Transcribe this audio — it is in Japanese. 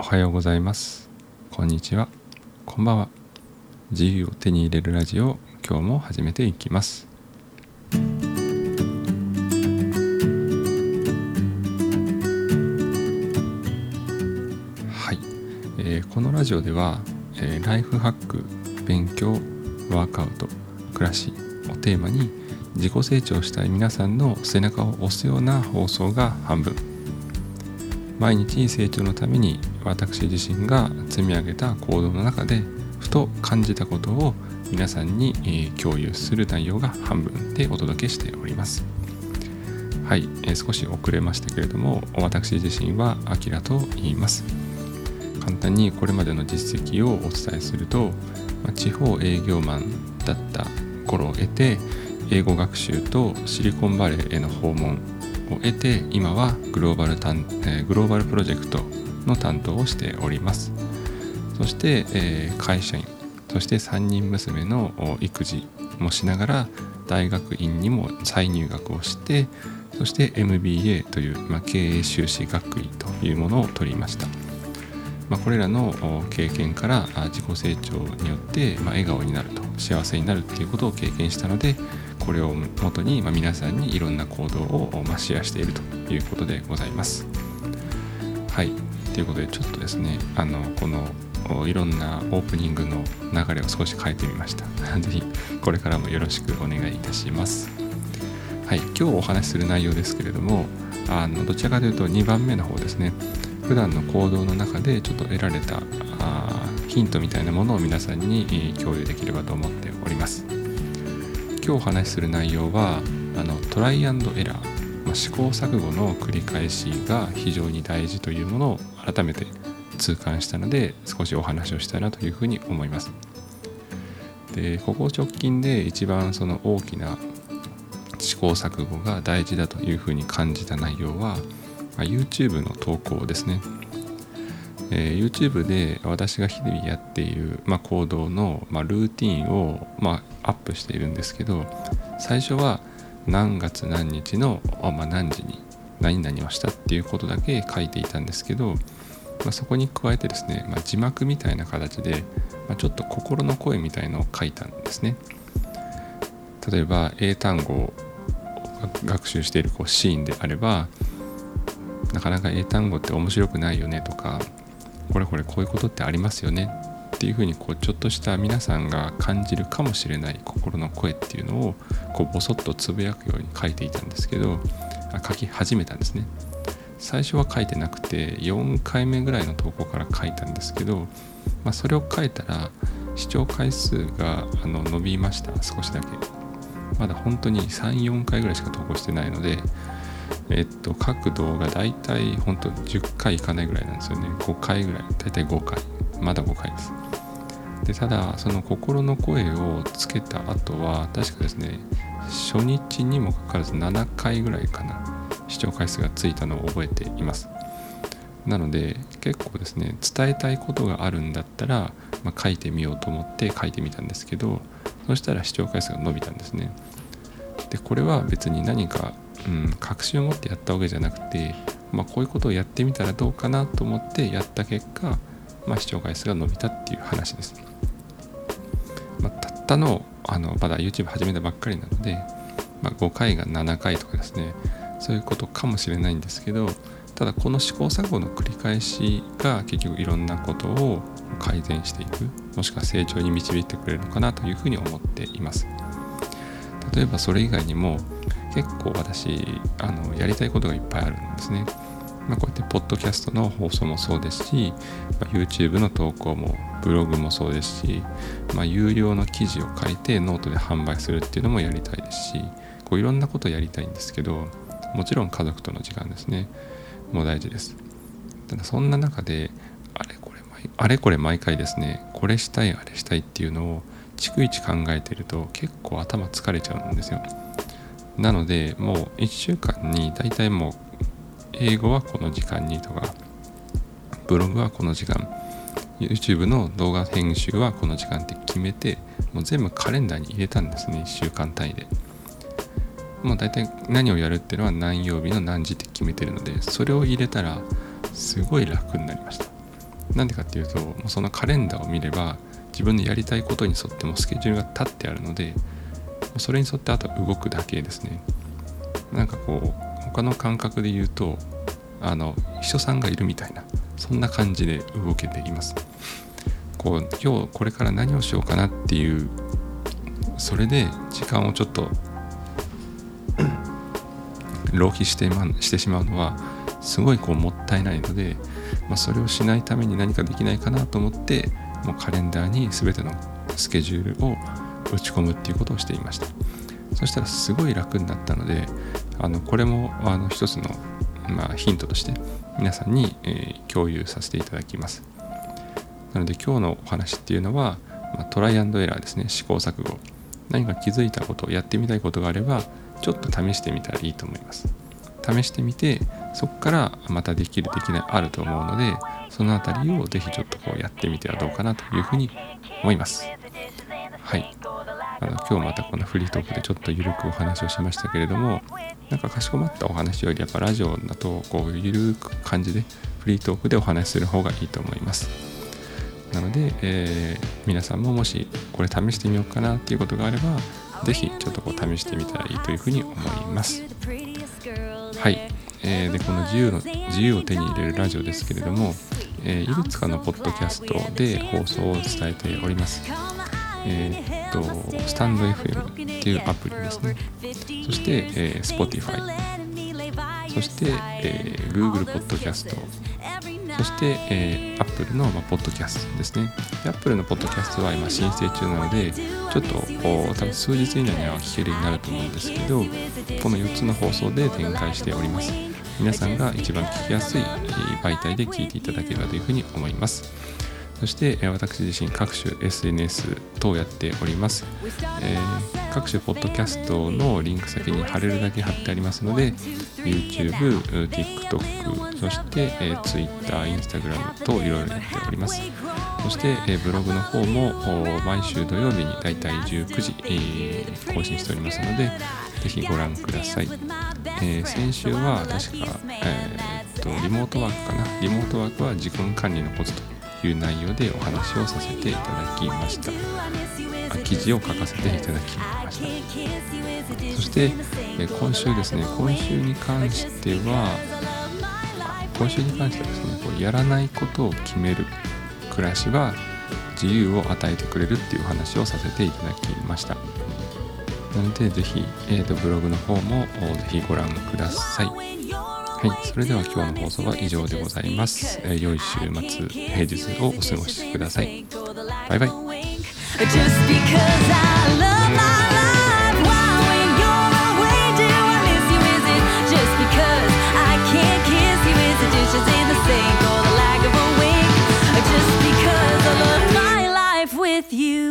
おはようございます。こんにちは。こんばんは。自由を手に入れるラジオ今日も始めていきます。はい、えーこのラジオでは、えーライフハック勉強ワークアウト暮らしをテーマに自己成長したい皆さんの背中を押すような放送が半分。毎日成長のために私自身が積み上げた行動の中でふと感じたことを皆さんに、共有する内容が半分でお届けしております。はい、えー少し遅れましたけれども私自身はアキラと言います。簡単にこれまでの実績をお伝えすると、ま地方営業マンだった頃を得て英語学習とシリコンバレーへの訪問を得て今はグローバル、えーグローバルプロジェクトの担当をしております。そして、えー会社員。そして3人娘の育児もしながら大学院にも再入学をしてそして MBA という、まあ、経営修士学位というものを取りました。まあ、これらの経験から自己成長によって、まあ、笑顔になると幸せになるっていうことを経験したのでこれをもとに、ま、皆さんにいろんな行動を、ま、シェアしているということでございます。はい。ということでちょっとですねあのこのいろんなオープニングの流れを少し変えてみました。ぜひこれからもよろしくお願いいたします。はい、今日お話しする内容ですけれどもあのどちらかというと2番目の方ですね普段の行動の中でちょっと得られたあヒントみたいなものを皆さんにえ共有できればと思っております今日お話しする内容はあのトライアンドエラー、まあ試行錯誤の繰り返しが非常に大事というものを改めて痛感したので少しお話をしたいなというふうに思います。でここ直近で一番その大きな試行錯誤が大事だというふうに感じた内容は、ま YouTube の投稿ですね、え YouTube で私が日々やっている、ま、行動の、ま、ルーティンを、ま、アップしているんですけど最初は何月何日の、ま、何時に何々をしたっていうことだけ書いていたんですけど、まあ、そこに加えてですね、まあ、字幕みたいな形で、まあ、ちょっと心の声みたいのを書いたんですね。例えば英単語を学習しているこうシーンであればなかなか英単語って面白くないよねとかこれこれこういうことってありますよねっていうふうにこうちょっとした皆さんが感じるかもしれない心の声っていうのをこうボソッとつぶやくように書いていたんですけど書き始めたんですね。最初は書いてなくて4回目ぐらいの投稿から書いたんですけど、まあ、それを書いたら視聴回数があの伸びました少しだけまだ本当に34回ぐらいしか投稿してないのでえっと、各動画大体本当10回いかないぐらいなんですよね。5回ぐらい。大体5回。まだ5回です。で、ただ、その心の声をつけた後は、確かですね、初日にもかかわらず7回ぐらいかな、視聴回数がついたのを覚えています。なので、結構ですね、伝えたいことがあるんだったら、まあ書いてみようと思って書いてみたんですけど、そしたら視聴回数が伸びたんですね。でこれは別に何か、うん、確信を持ってやったわけじゃなくて、まあ、こういうことをやってみたらどうかなと思ってやった結果、まあ、視聴回数が伸びたっていう話です。まあ、たったのあのまだ YouTube 始めたばっかりなので、まあ、5回が7回とかですねそういうことかもしれないんですけどただこの試行錯誤の繰り返しが結局いろんなことを改善していくもしくは成長に導いてくれるのかなというふうに思っています。例えばそれ以外にも結構私あのやりたいことがいっぱいあるんですね。まあ、こうやってポッドキャストの放送もそうですし、まあ YouTube の投稿もブログもそうですし、まあ、有料の記事を書いてノートで販売するっていうのもやりたいですしこういろんなことやりたいんですけどもちろん家族との時間ですね。もう大事です。ただそんな中であれこれ毎あれこれ毎回ですねこれしたいあれしたいっていうのを逐一考えてると結構頭疲れちゃうんですよ。なのでもう1週間に大体もう英語はこの時間にとかブログはこの時間 YouTube の動画編集はこの時間って決めてもう全部カレンダーに入れたんですね1週間単位で。もう大体何をやるっていうのは何曜日の何時って決めてるのでそれを入れたらすごい楽になりました。なんでかっていうともうそのカレンダーを見れば自分のやりたいことに沿ってもスケジュールが立ってあるのでそれに沿ってあとは動くだけですね。なんかこう他の感覚で言うとあの秘書さんがいるみたいなそんな感じで動けています。こう今日これから何をしようかなっていうそれで時間をちょっと浪費してしてしまうのはすごいこうもったいないので、まあ、それをしないために何かできないかなと思ってもうカレンダーに全てのスケジュールを打ち込むっていうことをしていました。そしたらすごい楽になったのであのこれもあの一つの、まあ、ヒントとして皆さんに、えー、共有させていただきます。なので今日のお話っていうのは、まあ、トライアンドエラーですね。試行錯誤。何か気づいたことやってみたいことがあればちょっと試してみたらいいと思います。試してみてそこからまたできるできないあると思うのでその辺りをぜひちょっとこうやってみてはどうかなというふうに思います。はい。あの今日またこのフリートークでちょっとゆるくお話をしましたけれどもなんかかしこまったお話よりやっぱラジオだとこうゆるく感じでフリートークでお話しする方がいいと思います。なので、えー、皆さんももしこれ試してみようかなっていうことがあれば是非ちょっとこう試してみたらいいというふうに思います。はい、えー、でこの自由の自由を手に入れるラジオですけれども、えー、いくつかのポッドキャストで放送を伝えております。えー、っとスタンド FM っていうアプリですね。そして、えー、Spotify そして、えー、Google Podcast そして、えー、Apple の、まあ、ポッドキャストですね。Apple のポッドキャストは今申請中なので、ちょっと多分数日以内には聞けるようになると思うんですけど、この4つの放送で展開しております。皆さんが一番聞きやすい媒体で聞いていただければというふうに思います。そして私自身各種 SNS 等やっております、えー、各種ポッドキャストのリンク先に貼れるだけ貼ってありますので YouTube、TikTok そして、えー、Twitter、Instagram といろいろやっております。そして、えー、ブログの方も毎週土曜日にだいたい19時、えー、更新しておりますのでぜひご覧ください、えー、先週は確か、えー、っとリモートワークかな。リモートワークは時間管理のコツという内容でお話をさせていただきました。記事を書かせていただきました。そして今週ですね今週に関しては今週に関してはですねこうやらないことを決める暮らしは自由を与えてくれるっていう話をさせていただきました。なのでぜひ、えーと、ブログの方もぜひご覧くださいはい、それでは今日の放送は以上でございます。えー、良い週末、平日をお過ごしください。バイバイ。with you